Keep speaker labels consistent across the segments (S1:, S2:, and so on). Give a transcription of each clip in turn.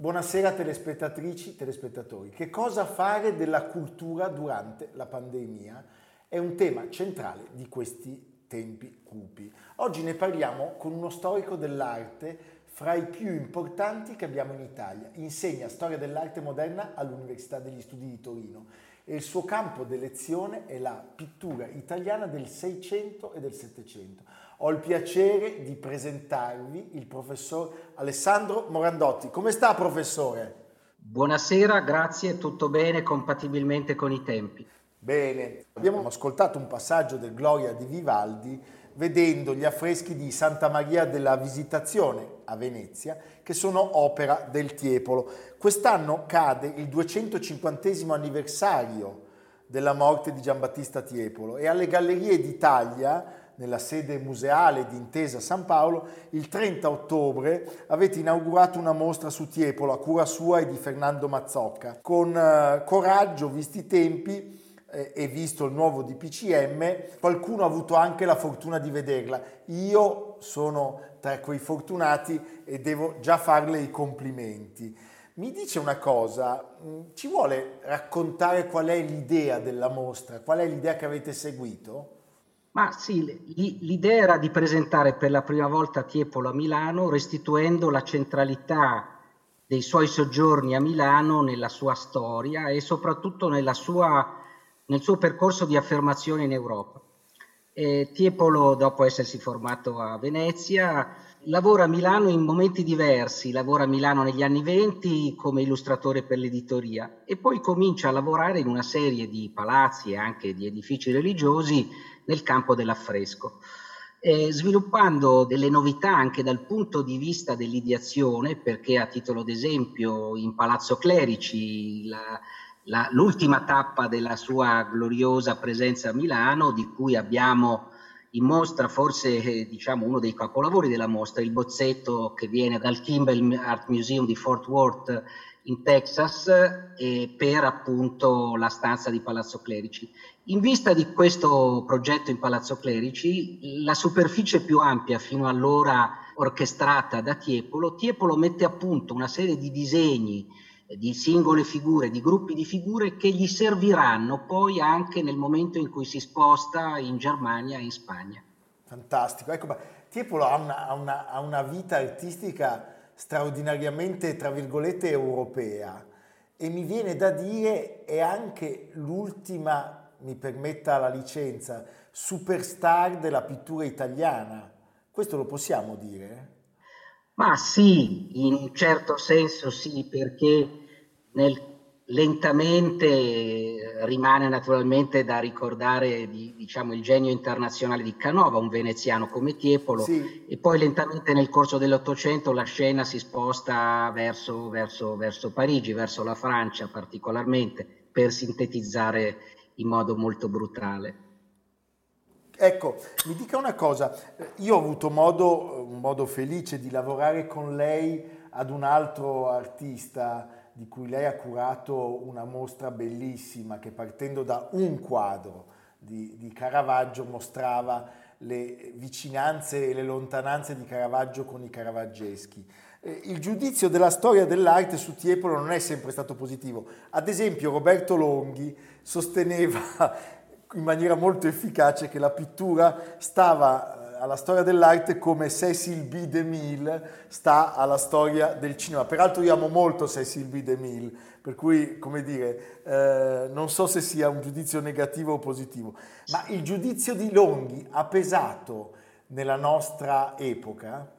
S1: Buonasera telespettatrici, telespettatori. Che cosa fare della cultura durante la pandemia? È un tema centrale di questi tempi cupi. Oggi ne parliamo con uno storico dell'arte fra i più importanti che abbiamo in Italia. Insegna storia dell'arte moderna all'Università degli Studi di Torino e il suo campo d'elezione è la pittura italiana del Seicento e del Settecento. Ho il piacere di presentarvi il professor Alessandro Morandotti. Come sta, professore?
S2: Buonasera, grazie, tutto bene, compatibilmente con i tempi.
S1: Bene, abbiamo ascoltato un passaggio del Gloria di Vivaldi vedendo gli affreschi di Santa Maria della Visitazione a Venezia, che sono opera del Tiepolo. Quest'anno cade il 250 anniversario della morte di Giambattista Tiepolo e alle Gallerie d'Italia nella sede museale di Intesa San Paolo, il 30 ottobre avete inaugurato una mostra su Tiepolo a cura sua e di Fernando Mazzocca. Con eh, coraggio, visti i tempi eh, e visto il nuovo DPCM, qualcuno ha avuto anche la fortuna di vederla. Io sono tra quei fortunati e devo già farle i complimenti. Mi dice una cosa, mm, ci vuole raccontare qual è l'idea della mostra, qual è l'idea che avete seguito?
S2: Ma sì, l'idea era di presentare per la prima volta Tiepolo a Milano, restituendo la centralità dei suoi soggiorni a Milano nella sua storia e soprattutto sua, nel suo percorso di affermazione in Europa. E Tiepolo, dopo essersi formato a Venezia, lavora a Milano in momenti diversi, lavora a Milano negli anni venti come illustratore per l'editoria e poi comincia a lavorare in una serie di palazzi e anche di edifici religiosi nel campo dell'affresco. Eh, sviluppando delle novità anche dal punto di vista dell'ideazione, perché a titolo d'esempio in Palazzo Clerici la, la, l'ultima tappa della sua gloriosa presenza a Milano, di cui abbiamo in mostra forse eh, diciamo uno dei capolavori della mostra, il bozzetto che viene dal Kimball Art Museum di Fort Worth in Texas eh, per appunto la stanza di Palazzo Clerici. In vista di questo progetto in Palazzo Clerici, la superficie più ampia fino allora orchestrata da Tiepolo, Tiepolo mette a punto una serie di disegni di singole figure, di gruppi di figure che gli serviranno poi anche nel momento in cui si sposta in Germania e in Spagna.
S1: Fantastico, ecco, ma Tiepolo ha una, ha una, ha una vita artistica straordinariamente, tra virgolette, europea e mi viene da dire è anche l'ultima, mi permetta la licenza, superstar della pittura italiana. Questo lo possiamo dire?
S2: Ma sì, in un certo senso sì, perché nel Lentamente rimane naturalmente da ricordare di, diciamo, il genio internazionale di Canova, un veneziano come Tiepolo, sì. e poi lentamente nel corso dell'Ottocento la scena si sposta verso, verso, verso Parigi, verso la Francia particolarmente, per sintetizzare in modo molto brutale.
S1: Ecco, mi dica una cosa, io ho avuto modo, un modo felice di lavorare con lei ad un altro artista, di cui lei ha curato una mostra bellissima che partendo da un quadro di, di Caravaggio mostrava le vicinanze e le lontananze di Caravaggio con i caravaggeschi. Eh, il giudizio della storia dell'arte su Tiepolo non è sempre stato positivo. Ad esempio Roberto Longhi sosteneva in maniera molto efficace che la pittura stava alla storia dell'arte come Cecil B. DeMille sta alla storia del cinema. Peraltro io amo molto Cecil B. DeMille, per cui, come dire, eh, non so se sia un giudizio negativo o positivo, ma il giudizio di Longhi ha pesato nella nostra epoca?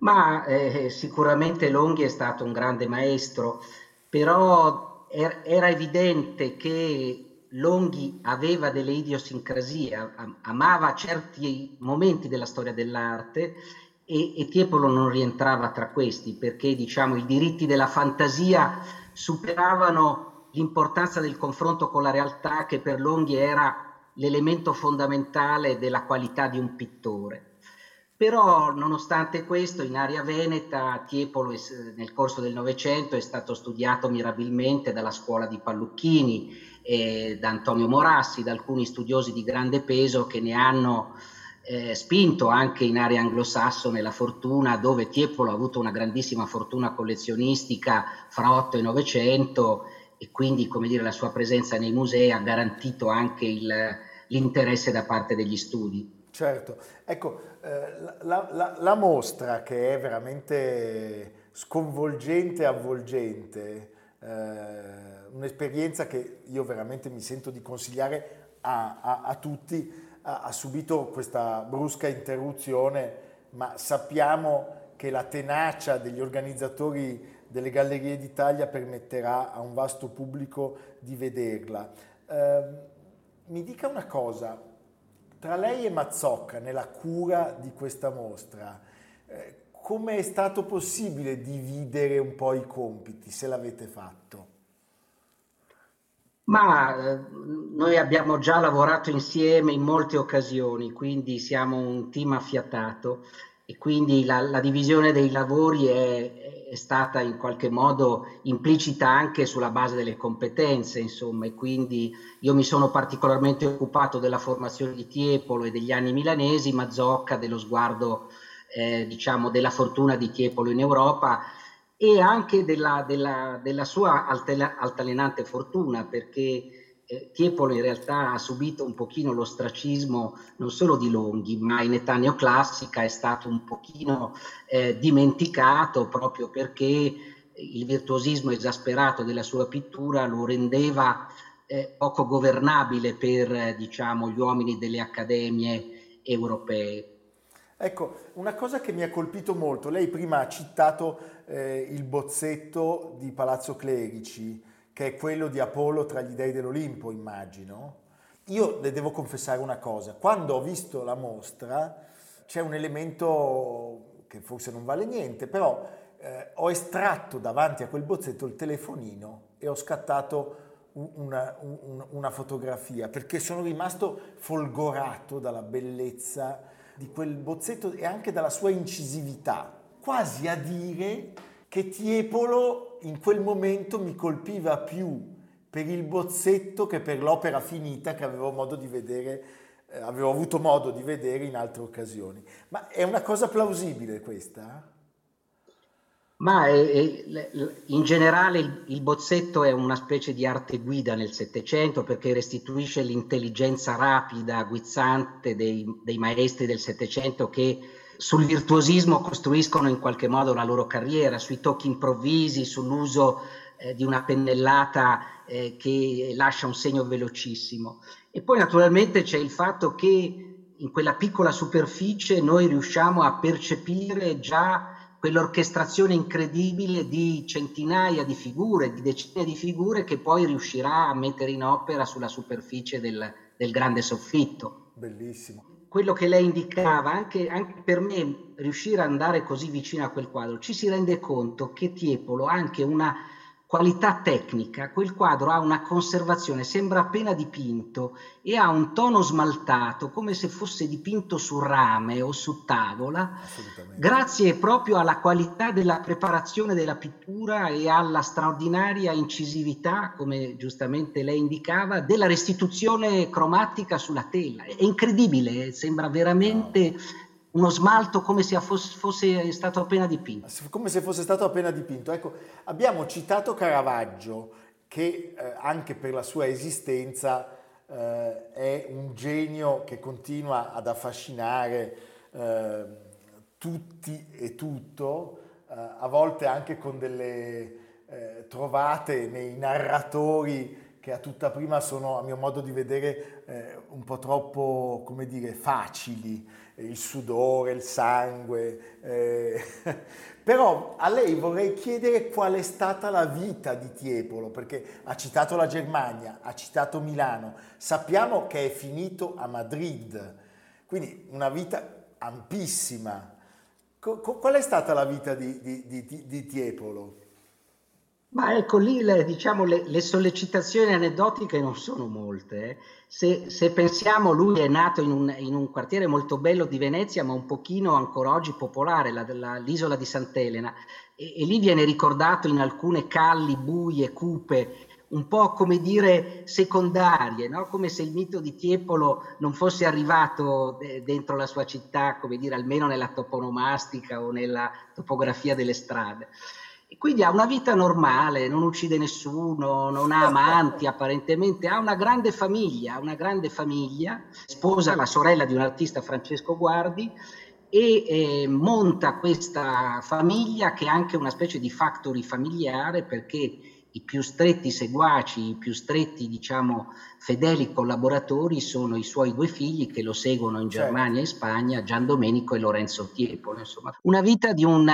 S2: Ma eh, sicuramente Longhi è stato un grande maestro, però er- era evidente che Longhi aveva delle idiosincrasie, amava certi momenti della storia dell'arte e, e Tiepolo non rientrava tra questi perché diciamo, i diritti della fantasia superavano l'importanza del confronto con la realtà che per Longhi era l'elemento fondamentale della qualità di un pittore. Però nonostante questo in area veneta Tiepolo nel corso del Novecento è stato studiato mirabilmente dalla scuola di Pallucchini, e da Antonio Morassi, da alcuni studiosi di grande peso che ne hanno eh, spinto anche in area anglosassone la fortuna, dove Tiepolo ha avuto una grandissima fortuna collezionistica fra 8 e 900 e quindi come dire, la sua presenza nei musei ha garantito anche il, l'interesse da parte degli studi.
S1: Certo, ecco, eh, la, la, la, mostra che è veramente sconvolgente avvolgente, eh, un'esperienza che io veramente mi sento di consigliare a, a, a tutti, ha, ha subito questa brusca interruzione, ma sappiamo che la tenacia degli organizzatori delle Gallerie d'Italia permetterà a un vasto pubblico di vederla. Eh, mi dica una cosa, tra lei e Mazzocca nella cura di questa mostra, eh, come è stato possibile dividere un po' i compiti, se l'avete fatto?
S2: Ma eh, noi abbiamo già lavorato insieme in molte occasioni, quindi siamo un team affiatato e quindi la, la divisione dei lavori è, è, stata in qualche modo implicita anche sulla base delle competenze, insomma, e quindi io mi sono particolarmente occupato della formazione di Tiepolo e degli anni milanesi, Mazzocca dello sguardo, eh, diciamo, della fortuna di Tiepolo in Europa e anche della, della, della sua altalenante fortuna, perché eh, Tiepolo in realtà ha subito un pochino l'ostracismo non solo di Longhi, ma in età neoclassica è stato un pochino eh, dimenticato proprio perché il virtuosismo esasperato della sua pittura lo rendeva eh, poco governabile per diciamo, gli uomini delle accademie europee.
S1: Ecco, una cosa che mi ha colpito molto, lei prima ha citato eh, il bozzetto di Palazzo Clerici, che è quello di Apollo tra gli dei dell'Olimpo, immagino. Io le devo confessare una cosa, quando ho visto la mostra c'è un elemento che forse non vale niente, però eh, ho estratto davanti a quel bozzetto il telefonino e ho scattato una, una, una, fotografia perché sono rimasto folgorato dalla bellezza di quel bozzetto e anche dalla sua incisività, quasi a dire che Tiepolo in quel momento mi colpiva più per il bozzetto che per l'opera finita che avevo modo di vedere eh, avevo avuto modo di vedere in altre occasioni. Ma è una cosa plausibile questa?
S2: Ma è, è, in generale il, il, bozzetto è una specie di arte guida nel Settecento perché restituisce l'intelligenza rapida, guizzante dei, dei maestri del Settecento che sul virtuosismo costruiscono in qualche modo la loro carriera, sui tocchi improvvisi, sull'uso eh, di una pennellata eh, che lascia un segno velocissimo. E poi naturalmente c'è il fatto che in quella piccola superficie noi riusciamo a percepire già quell'orchestrazione incredibile di centinaia di figure, di decine di figure che poi riuscirà a mettere in opera sulla superficie del, del grande soffitto.
S1: Bellissimo
S2: quello che lei indicava, anche, anche, per me riuscire ad andare così vicino a quel quadro, ci si rende conto che Tiepolo ha anche una qualità tecnica, quel quadro ha una conservazione, sembra appena dipinto e ha un tono smaltato, come se fosse dipinto su rame o su tavola, grazie proprio alla qualità della preparazione della pittura e alla straordinaria incisività, come giustamente lei indicava, della restituzione cromatica sulla tela. È incredibile, sembra veramente... No uno smalto come se fosse stato appena dipinto.
S1: Come se fosse stato appena dipinto. Ecco, abbiamo citato Caravaggio, che eh, anche per la sua esistenza eh, è un genio che continua ad affascinare eh, tutti e tutto, eh, a volte anche con delle eh, trovate nei narratori che a tutta prima sono, a mio modo di vedere, eh, un po' troppo, come dire, facili, il sudore, il sangue. Eh. Però a lei vorrei chiedere qual è stata la vita di Tiepolo, perché ha citato la Germania, ha citato Milano, sappiamo che è finito a Madrid, quindi una vita ampissima. Qual è stata la vita di, di, di, di Tiepolo?
S2: Ma ecco lì le, diciamo, le, le, sollecitazioni aneddotiche non sono molte. Eh. Se, se, pensiamo, lui è nato in un, in un, quartiere molto bello di Venezia, ma un pochino ancora oggi popolare, la, la, l'isola di Sant'Elena, e, e, lì viene ricordato in alcune calli buie, cupe, un po' come dire secondarie, no? come se il mito di Tiepolo non fosse arrivato de- dentro la sua città, come dire, almeno nella toponomastica o nella topografia delle strade. Quindi ha una vita normale, non uccide nessuno, non ha amanti apparentemente, ha una grande famiglia, una grande famiglia, sposa la sorella di un artista Francesco Guardi e eh, monta questa famiglia che è anche una specie di factory familiare perché i più stretti seguaci, i più stretti, diciamo, fedeli collaboratori sono i suoi due figli che lo seguono in certo. Germania e Spagna, Gian Domenico e Lorenzo Tiepolo. Insomma, una vita di un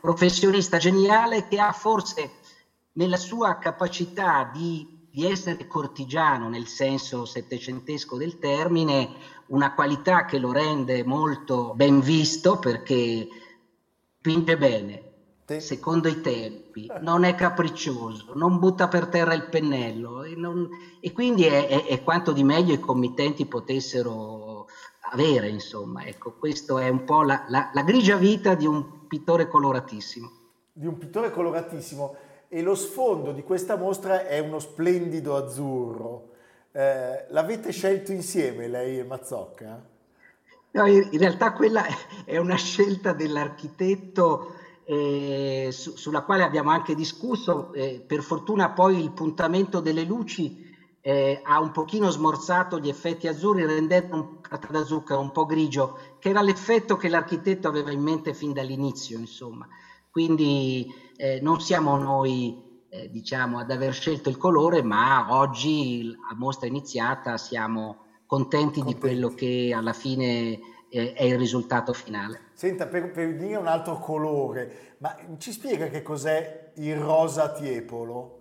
S2: professionista geniale che ha forse nella sua capacità di, di essere cortigiano nel senso settecentesco del termine, una qualità che lo rende molto ben visto perché spinge bene, secondo i tempi, non è capriccioso, non butta per terra il pennello e, non, e quindi è, è, è, quanto di meglio i committenti potessero avere, insomma. Ecco, questo è un po' la, la, la grigia vita di un pittore coloratissimo.
S1: Di un pittore coloratissimo e lo sfondo di questa mostra è uno splendido azzurro. Eh, l'avete scelto insieme lei e Mazzocca?
S2: No, in realtà quella è una scelta dell'architetto eh, su, sulla quale abbiamo anche discusso. Eh, per fortuna poi il puntamento delle luci eh, ha un pochino smorzato gli effetti azzurri rendendo un carta da zucchero un po' grigio, che era l'effetto che l'architetto aveva in mente fin dall'inizio, insomma. Quindi eh, non siamo noi eh, diciamo ad aver scelto il colore, ma oggi a mostra iniziata siamo contenti, contenti. di quello che alla fine è il risultato finale.
S1: Senta, per, per, dire un altro colore, ma ci spiega che cos'è il rosa tiepolo?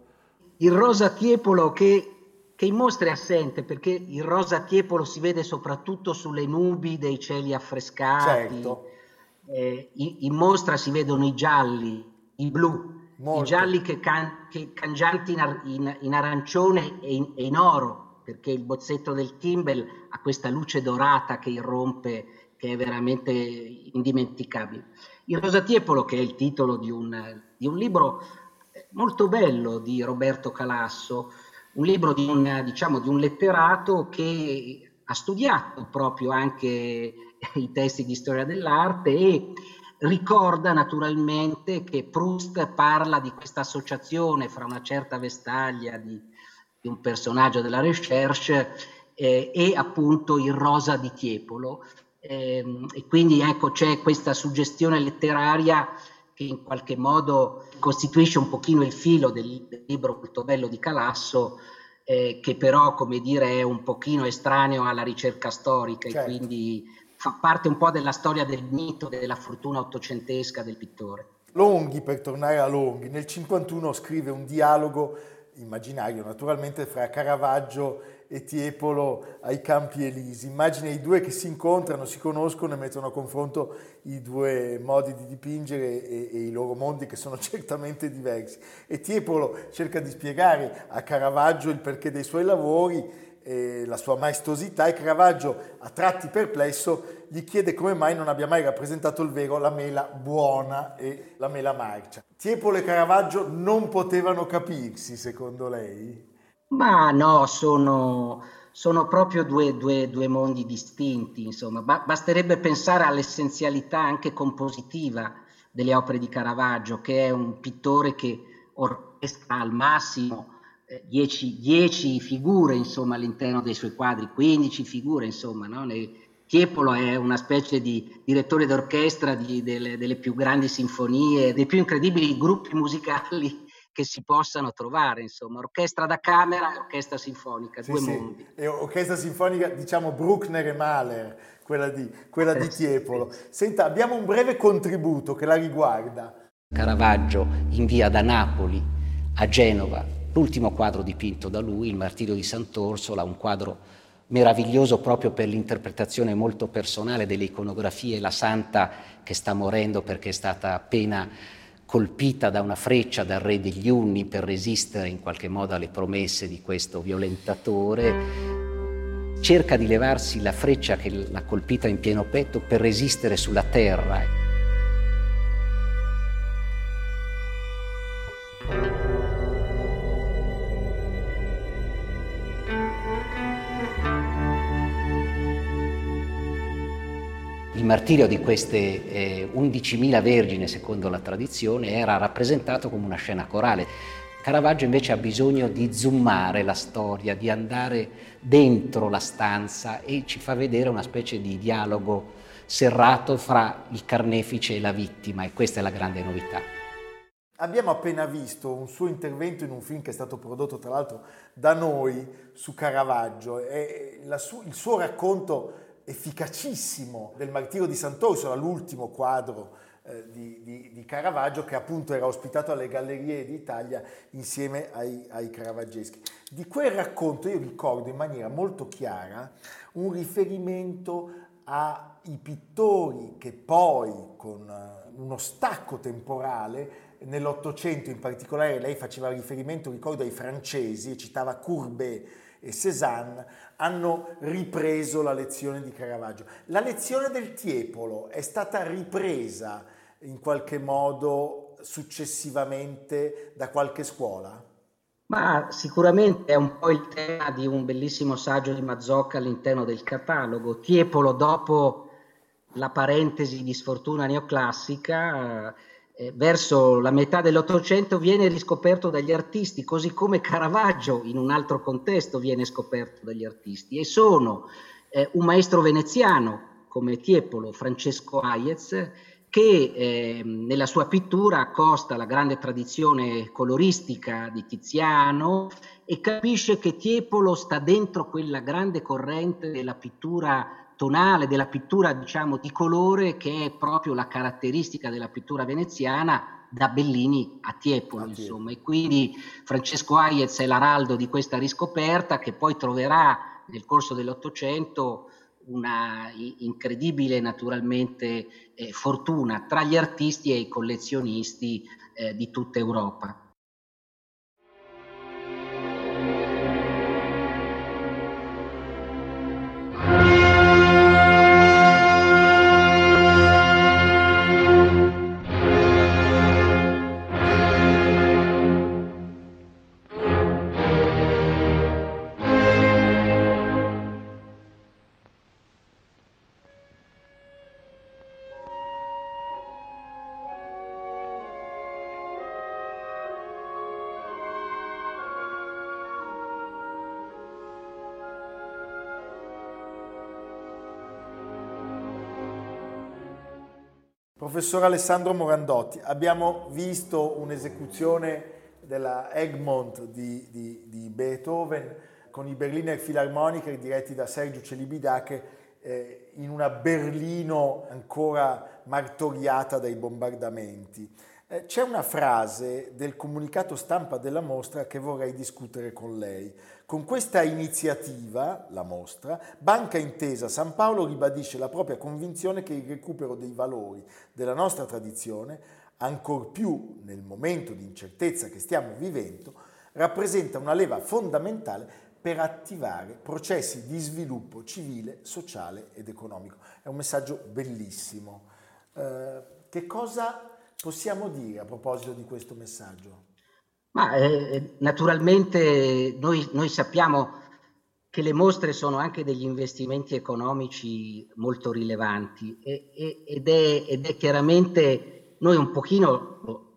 S2: Il rosa tiepolo che, che in mostra è assente perché il rosa tiepolo si vede soprattutto sulle nubi dei cieli affrescati. Certo. Eh, in, mostra si vedono i gialli, i blu, Molto. i gialli che, can, che cangianti in, in, in arancione e in, e in oro, perché il bozzetto del Kimball ha questa luce dorata che irrompe che è veramente indimenticabile. Il Rosatiepolo, che è il titolo di un, di un libro molto bello di Roberto Calasso, un libro di un, diciamo, di un letterato che ha studiato proprio anche i testi di storia dell'arte e ricorda naturalmente che Proust parla di questa associazione fra una certa vestaglia di, di un personaggio della recherche eh, e appunto il rosa di Tiepolo, eh, e quindi ecco c'è questa suggestione letteraria che in qualche modo costituisce un pochino il filo del, del libro molto bello di Calasso, eh, che però, come dire, è un pochino estraneo alla ricerca storica certo. e quindi fa parte un po' della storia del mito, della fortuna ottocentesca del pittore.
S1: Longhi, per tornare a Longhi, nel 51 scrive un dialogo immaginario naturalmente fra Caravaggio e Tiepolo ai Campi Elisi. Immagina i due che si incontrano, si conoscono e mettono a confronto i due modi di dipingere e, e, i loro mondi che sono certamente diversi. E Tiepolo cerca di spiegare a Caravaggio il perché dei suoi lavori, eh, la sua maestosità e Caravaggio, a tratti perplesso, gli chiede come mai non abbia mai rappresentato il vero la mela buona e la mela marcia. Tiepolo e Caravaggio non potevano capirsi, secondo lei?
S2: Ma no, sono, sono proprio due, due, due, mondi distinti, insomma. Ba- basterebbe pensare all'essenzialità anche compositiva delle opere di Caravaggio, che è un pittore che orchestra al massimo 10, 10 figure insomma, all'interno dei suoi quadri, 15 figure insomma, no? Tiepolo è una specie di direttore d'orchestra di, delle, delle, più grandi sinfonie, dei più incredibili gruppi musicali che si possano trovare, insomma, orchestra da camera e orchestra sinfonica, sì, due sì. mondi.
S1: E orchestra sinfonica, diciamo Bruckner e Mahler, quella di, quella di Tiepolo. Senta, abbiamo un breve contributo che la riguarda.
S3: Caravaggio invia da Napoli a Genova l'ultimo quadro dipinto da lui, Il martirio di Sant'Orsola, un quadro meraviglioso proprio per l'interpretazione molto personale delle iconografie, la santa che sta morendo perché è stata appena colpita da una freccia dal re degli Unni per resistere in qualche modo alle promesse di questo violentatore, cerca di levarsi la freccia che l'ha colpita in pieno petto per resistere sulla terra. Martirio di queste eh, 11.000 vergini, secondo la tradizione, era rappresentato come una scena corale. Caravaggio invece ha bisogno di zoomare la storia, di andare dentro la stanza e ci fa vedere una specie di dialogo serrato fra il carnefice e la vittima e questa è la grande novità.
S1: Abbiamo appena visto un suo intervento in un film che è stato prodotto tra l'altro da noi su Caravaggio e su- il suo racconto efficacissimo del Martirio di Sant'Orsola, l'ultimo quadro eh, di, di, di, Caravaggio che appunto era ospitato alle Gallerie d'Italia insieme ai, ai caravaggeschi. Di quel racconto io ricordo in maniera molto chiara un riferimento ai pittori che poi con eh, uno stacco temporale nell'Ottocento in particolare lei faceva riferimento, ricordo, ai francesi, citava Courbet e Cézanne, hanno ripreso la lezione di Caravaggio. La lezione del Tiepolo è stata ripresa in qualche modo successivamente da qualche scuola?
S2: Ma sicuramente è un po' il tema di un bellissimo saggio di Mazzocca all'interno del catalogo. Tiepolo, dopo la parentesi di sfortuna neoclassica, eh, verso la metà dell'Ottocento viene riscoperto dagli artisti, così come Caravaggio in un altro contesto viene scoperto dagli artisti. E sono eh, un maestro veneziano come Tiepolo, Francesco Hayez, che eh, nella sua pittura accosta la grande tradizione coloristica di Tiziano e capisce che Tiepolo sta dentro quella grande corrente della pittura tonale, della pittura diciamo di colore che è proprio la caratteristica della pittura veneziana da Bellini a Tiepolo, insomma. E quindi Francesco Hayez è l'araldo di questa riscoperta che poi troverà nel corso dell'Ottocento una incredibile naturalmente eh, fortuna tra gli artisti e i collezionisti eh, di tutta Europa.
S1: Professor Alessandro Morandotti, abbiamo visto un'esecuzione della Egmont di, di, di Beethoven con i Berliner Philharmoniker diretti da Sergio Celibidache eh, in una Berlino ancora martoriata dai bombardamenti. Eh, c'è una frase del comunicato stampa della mostra che vorrei discutere con lei. Con questa iniziativa, la mostra, Banca Intesa San Paolo ribadisce la propria convinzione che il recupero dei valori della nostra tradizione, ancor più nel momento di incertezza che stiamo vivendo, rappresenta una leva fondamentale per attivare processi di sviluppo civile, sociale ed economico. È un messaggio bellissimo. Eh, che cosa possiamo dire a proposito di questo messaggio?
S2: Ma eh, naturalmente noi, noi, sappiamo che le mostre sono anche degli investimenti economici molto rilevanti e, e, ed, è, ed, è, chiaramente, noi un pochino lo, lo,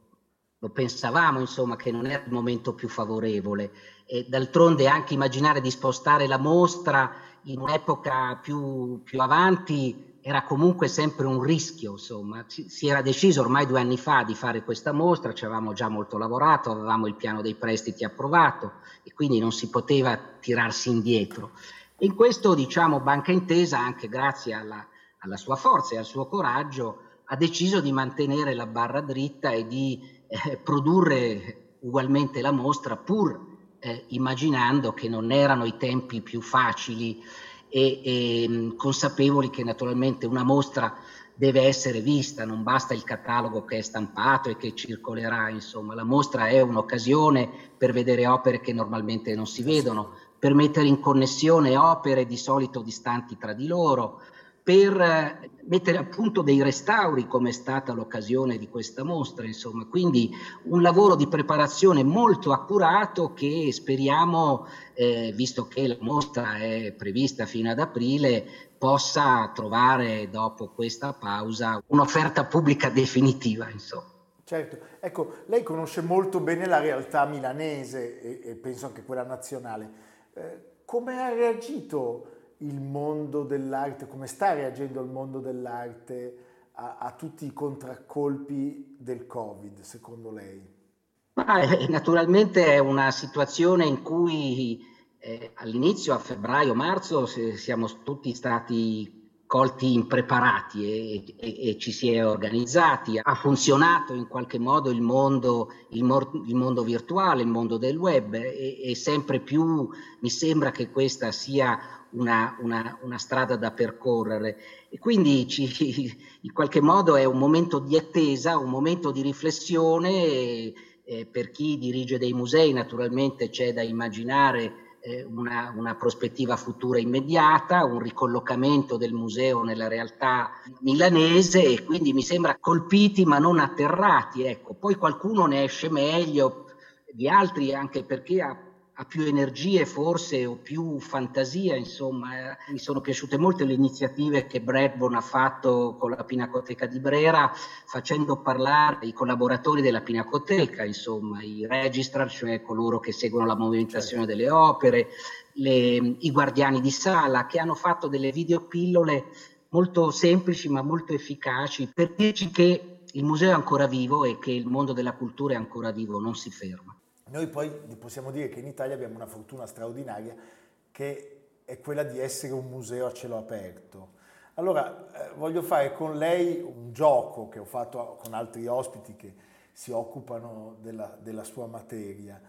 S2: lo pensavamo insomma che non era il momento più favorevole e d'altronde anche immaginare di spostare la mostra in un'epoca più, più avanti era comunque sempre un rischio, insomma. Si, era deciso ormai due anni fa di fare questa mostra, ci avevamo già molto lavorato, avevamo il piano dei prestiti approvato e quindi non si poteva tirarsi indietro. In questo, diciamo, Banca Intesa, anche grazie alla, alla sua forza e al suo coraggio, ha deciso di mantenere la barra dritta e di eh, produrre ugualmente la mostra, pur eh, immaginando che non erano i tempi più facili e, e consapevoli che naturalmente una mostra deve essere vista, non basta il catalogo che è stampato e che circolerà, insomma, la mostra è un'occasione per vedere opere che normalmente non si vedono, per mettere in connessione opere di solito distanti tra di loro, per eh, mettere a punto dei restauri, come è stata l'occasione di questa mostra, insomma. Quindi un lavoro di preparazione molto accurato che speriamo, eh, visto che la mostra è prevista fino ad aprile, possa trovare dopo questa pausa un'offerta pubblica definitiva, insomma.
S1: Certo, ecco, lei conosce molto bene la realtà milanese e, e penso anche quella nazionale. Eh, come ha reagito il mondo dell'arte, come sta reagendo il mondo dell'arte a, a tutti i contraccolpi del Covid, secondo lei?
S2: Eh, naturalmente è una situazione in cui eh, all'inizio, a febbraio-marzo, siamo tutti stati colti impreparati e, e, e, ci si è organizzati. Ha funzionato in qualche modo il mondo, il, il mondo virtuale, il mondo del web e, e, sempre più mi sembra che questa sia una, una, una strada da percorrere. E quindi ci, in qualche modo è un momento di attesa, un momento di riflessione. Eh, per chi dirige dei musei naturalmente c'è da immaginare eh, una, una, prospettiva futura immediata, un ricollocamento del museo nella realtà milanese e quindi mi sembra colpiti ma non atterrati. Ecco. Poi qualcuno ne esce meglio di altri anche perché ha ha più energie forse o più fantasia, insomma. Eh, mi sono piaciute molto le iniziative che Bradburn ha fatto con la Pinacoteca di Brera, facendo parlare i collaboratori della Pinacoteca, insomma, i registrar, cioè coloro che seguono la movimentazione certo. delle opere, le, i guardiani di sala, che hanno fatto delle videopillole molto semplici ma molto efficaci per dirci che il museo è ancora vivo e che il mondo della cultura è ancora vivo, non si ferma.
S1: Noi poi possiamo dire che in Italia abbiamo una fortuna straordinaria che è quella di essere un museo a cielo aperto. Allora, eh, voglio fare con lei un gioco che ho fatto con altri ospiti che si occupano della, della sua materia.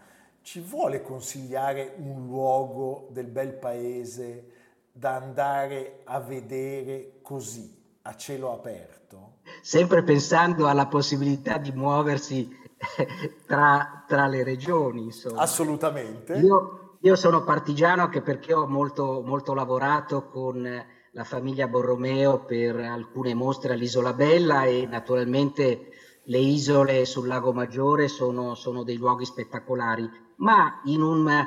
S1: Ci vuole consigliare un luogo del bel paese da andare a vedere così, a cielo aperto?
S2: Sempre pensando alla possibilità di muoversi tra, tra, le regioni. Insomma.
S1: Assolutamente.
S2: Io, io, sono partigiano anche perché ho molto, molto lavorato con la famiglia Borromeo per alcune mostre all'Isola Bella e naturalmente le isole sul Lago Maggiore sono, sono dei luoghi spettacolari, ma in, un,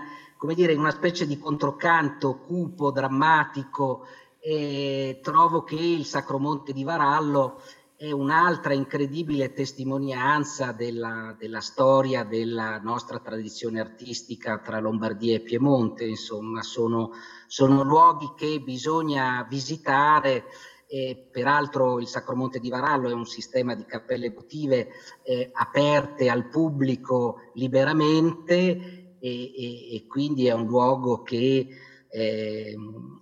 S2: dire, in una specie di controcanto cupo, drammatico, eh, trovo che il Sacromonte di Varallo è un'altra incredibile testimonianza della, della, storia della nostra tradizione artistica tra Lombardia e Piemonte, insomma, sono, sono luoghi che bisogna visitare. E peraltro il Sacromonte di Varallo è un sistema di cappelle votive eh, aperte al pubblico liberamente e, e, e, quindi è un luogo che eh,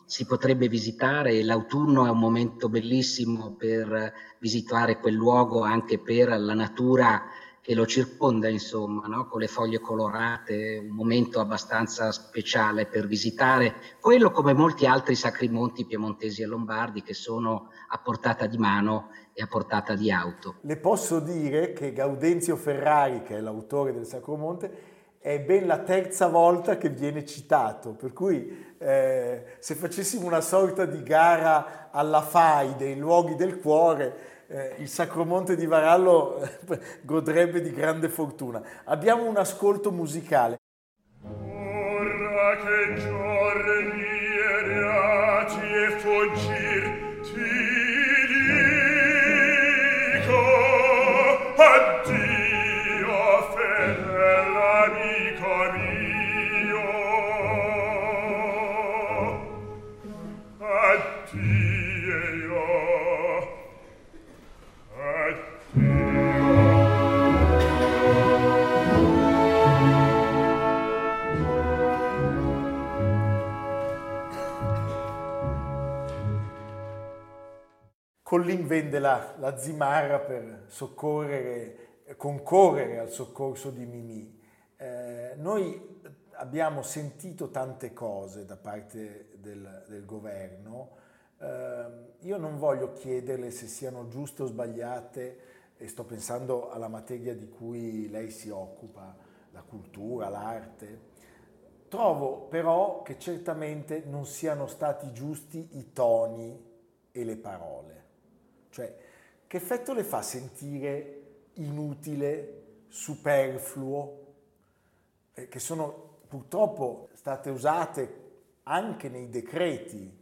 S2: si potrebbe visitare. L'autunno è un momento bellissimo per visitare quel luogo anche per la natura che lo circonda, insomma, no? con le foglie colorate, un momento abbastanza speciale per visitare quello come molti altri sacri monti piemontesi e lombardi che sono a portata di mano e a portata di auto.
S1: Le posso dire che Gaudenzio Ferrari, che è l'autore del Sacromonte, è ben la terza volta che viene citato, per cui eh, se facessimo una sorta di gara alla FAI dei luoghi del cuore, eh, il Sacromonte di Varallo eh, godrebbe di grande fortuna. Abbiamo un ascolto musicale. Ora che giorni errati e fuggir ti dico addio Collin vende la, la zimarra per concorrere al soccorso di Mimì. Eh, noi abbiamo sentito tante cose da parte del, del governo, eh, io non voglio chiederle se siano giuste o sbagliate e sto pensando alla materia di cui lei si occupa, la cultura, l'arte. Trovo però che certamente non siano stati giusti i toni e le parole. Cioè, che effetto le fa sentire inutile, superfluo, eh, che sono purtroppo state usate anche nei decreti,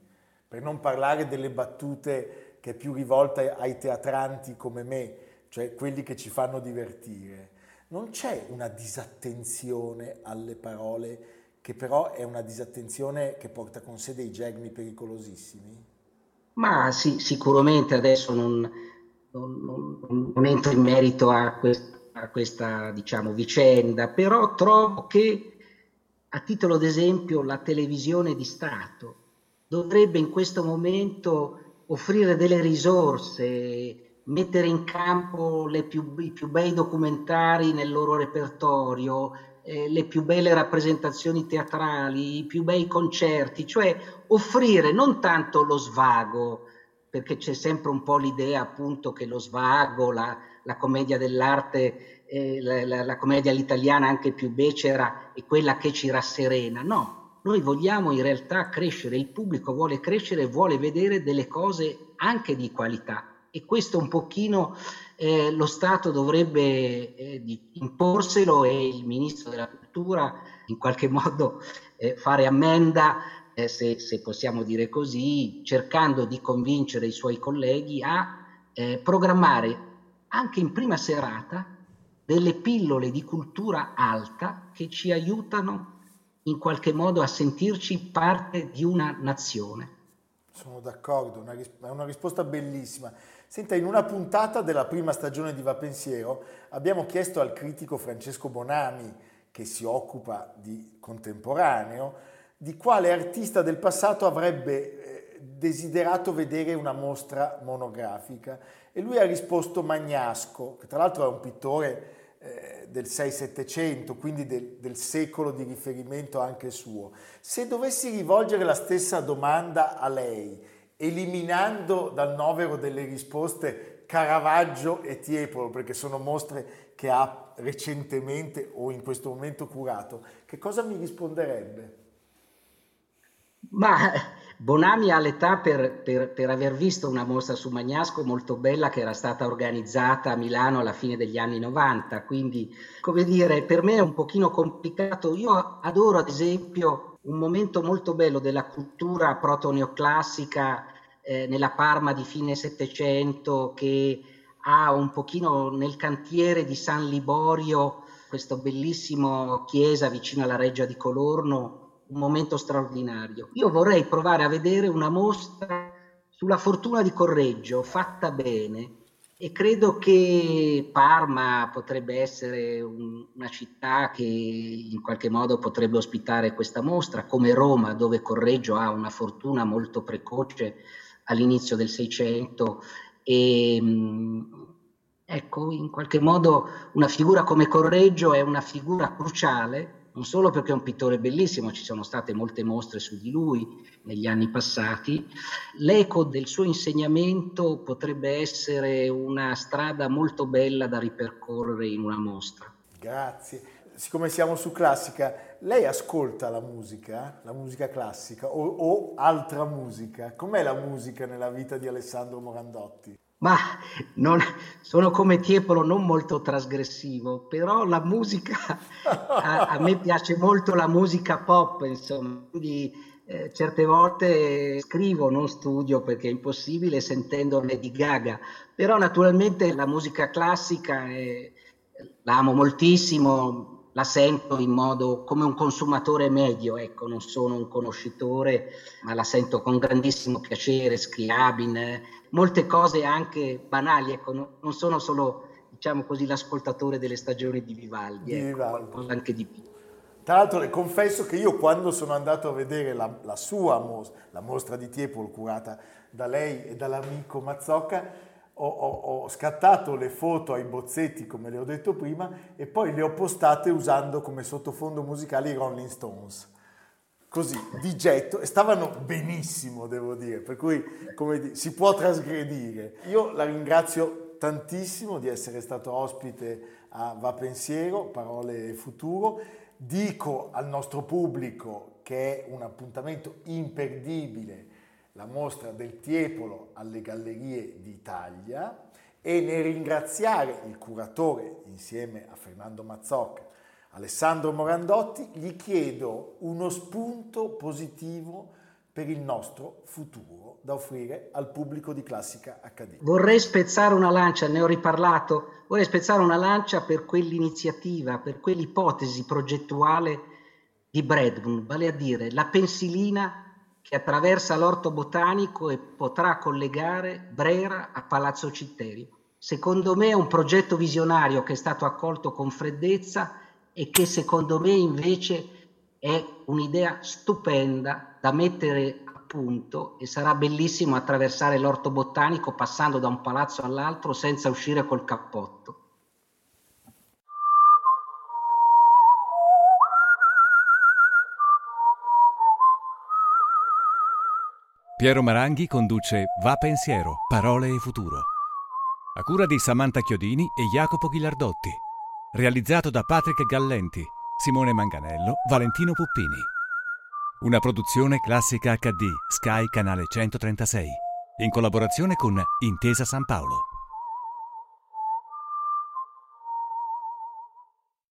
S1: per non parlare delle battute che è più rivolta ai teatranti come me, cioè quelli che ci fanno divertire. Non c'è una disattenzione alle parole che però è una disattenzione che porta con sé dei germi pericolosissimi?
S2: Ma sì, sicuramente adesso non, non, non, non entro in merito a, quest, a questa diciamo, vicenda, però trovo che a titolo d'esempio la televisione di Stato dovrebbe in questo momento offrire delle risorse, mettere in campo più, i più bei documentari nel loro repertorio, eh, le più belle rappresentazioni teatrali, i più bei concerti, cioè offrire non tanto lo svago, perché c'è sempre un po' l'idea appunto che lo svago, la, la commedia dell'arte, eh, la, la, la commedia all'italiana anche più becera è quella che ci rasserena, no, noi vogliamo in realtà crescere, il pubblico vuole crescere vuole vedere delle cose anche di qualità e questo un pochino eh, lo Stato dovrebbe eh, imporselo e il Ministro della Cultura in qualche modo eh, fare ammenda, eh, se, se, possiamo dire così, cercando di convincere i suoi colleghi a eh, programmare anche in prima serata delle pillole di cultura alta che ci aiutano in qualche modo a sentirci parte di una nazione.
S1: Sono d'accordo, è una risposta bellissima. Senta, in una puntata della prima stagione di Va Pensiero abbiamo chiesto al critico Francesco Bonami, che si occupa di contemporaneo, di quale artista del passato avrebbe eh, desiderato vedere una mostra monografica e lui ha risposto Magnasco, che tra l'altro è un pittore eh, del 6-700, quindi del, del secolo di riferimento anche suo. Se dovessi rivolgere la stessa domanda a lei, eliminando dal novero delle risposte Caravaggio e Tiepolo, perché sono mostre che ha recentemente o in questo momento curato, che cosa mi risponderebbe?
S2: Ma Bonami ha l'età per, per, per, aver visto una mostra su Magnasco molto bella che era stata organizzata a Milano alla fine degli anni 90, quindi come dire, per me è un pochino complicato. Io adoro ad esempio un momento molto bello della cultura proto-neoclassica eh, nella Parma di fine Settecento che ha un pochino nel cantiere di San Liborio questo bellissimo chiesa vicino alla Reggia di Colorno, un momento straordinario. Io vorrei provare a vedere una mostra sulla fortuna di Correggio fatta bene, e credo che Parma potrebbe essere un, una città che in qualche modo potrebbe ospitare questa mostra, come Roma, dove Correggio ha una fortuna molto precoce all'inizio del Seicento e ecco, in qualche modo una figura come Correggio è una figura cruciale non solo perché è un pittore bellissimo, ci sono state molte mostre su di lui negli anni passati, l'eco del suo insegnamento potrebbe essere una strada molto bella da ripercorrere in una mostra.
S1: Grazie. Siccome siamo su classica, lei ascolta la musica, la musica classica o, o altra musica? Com'è la musica nella vita di Alessandro Morandotti?
S2: Ma non, sono come Tiepolo, non molto trasgressivo, però la musica, a, a, me piace molto la musica pop, insomma, quindi eh, certe volte scrivo, non studio perché è impossibile sentendo Lady Gaga, però naturalmente la musica classica è, la amo moltissimo, la sento in modo come un consumatore medio, ecco, non sono un conoscitore, ma la sento con grandissimo piacere, Scriabin, molte cose anche banali, ecco, non sono solo, diciamo così, l'ascoltatore delle stagioni di Vivaldi, di ecco, Vivaldi. anche di più.
S1: Tra l'altro le confesso che io quando sono andato a vedere la, la sua mostra, la mostra di Tiepolo curata da lei e dall'amico Mazzocca, ho, ho, ho, scattato le foto ai bozzetti, come le ho detto prima, e poi le ho postate usando come sottofondo musicale i Rolling Stones. Così, di getto, e stavano benissimo, devo dire, per cui dire, si può trasgredire. Io la ringrazio tantissimo di essere stato ospite a Va Pensiero, Parole Futuro. Dico al nostro pubblico che è un appuntamento imperdibile la mostra del Tiepolo alle Gallerie d'Italia e nel ringraziare il curatore insieme a Fernando Mazzocca, Alessandro Morandotti, gli chiedo uno spunto positivo per il nostro futuro da offrire al pubblico di Classica Accademia.
S2: Vorrei spezzare una lancia, ne ho riparlato, vorrei spezzare una lancia per quell'iniziativa, per quell'ipotesi progettuale di Bradburn, vale a dire la pensilina che attraversa l'orto botanico e potrà collegare Brera a Palazzo Citterio. Secondo me è un progetto visionario che è stato accolto con freddezza e che secondo me invece è un'idea stupenda da mettere a punto e sarà bellissimo attraversare l'orto botanico passando da un palazzo all'altro senza uscire col cappotto.
S4: Piero Maranghi conduce Va Pensiero, Parole e Futuro. A cura di Samantha Chiodini e Jacopo Ghilardotti. Realizzato da Patrick Gallenti, Simone Manganello, Valentino Puppini. Una produzione classica HD, Sky Canale 136. In collaborazione con Intesa San Paolo.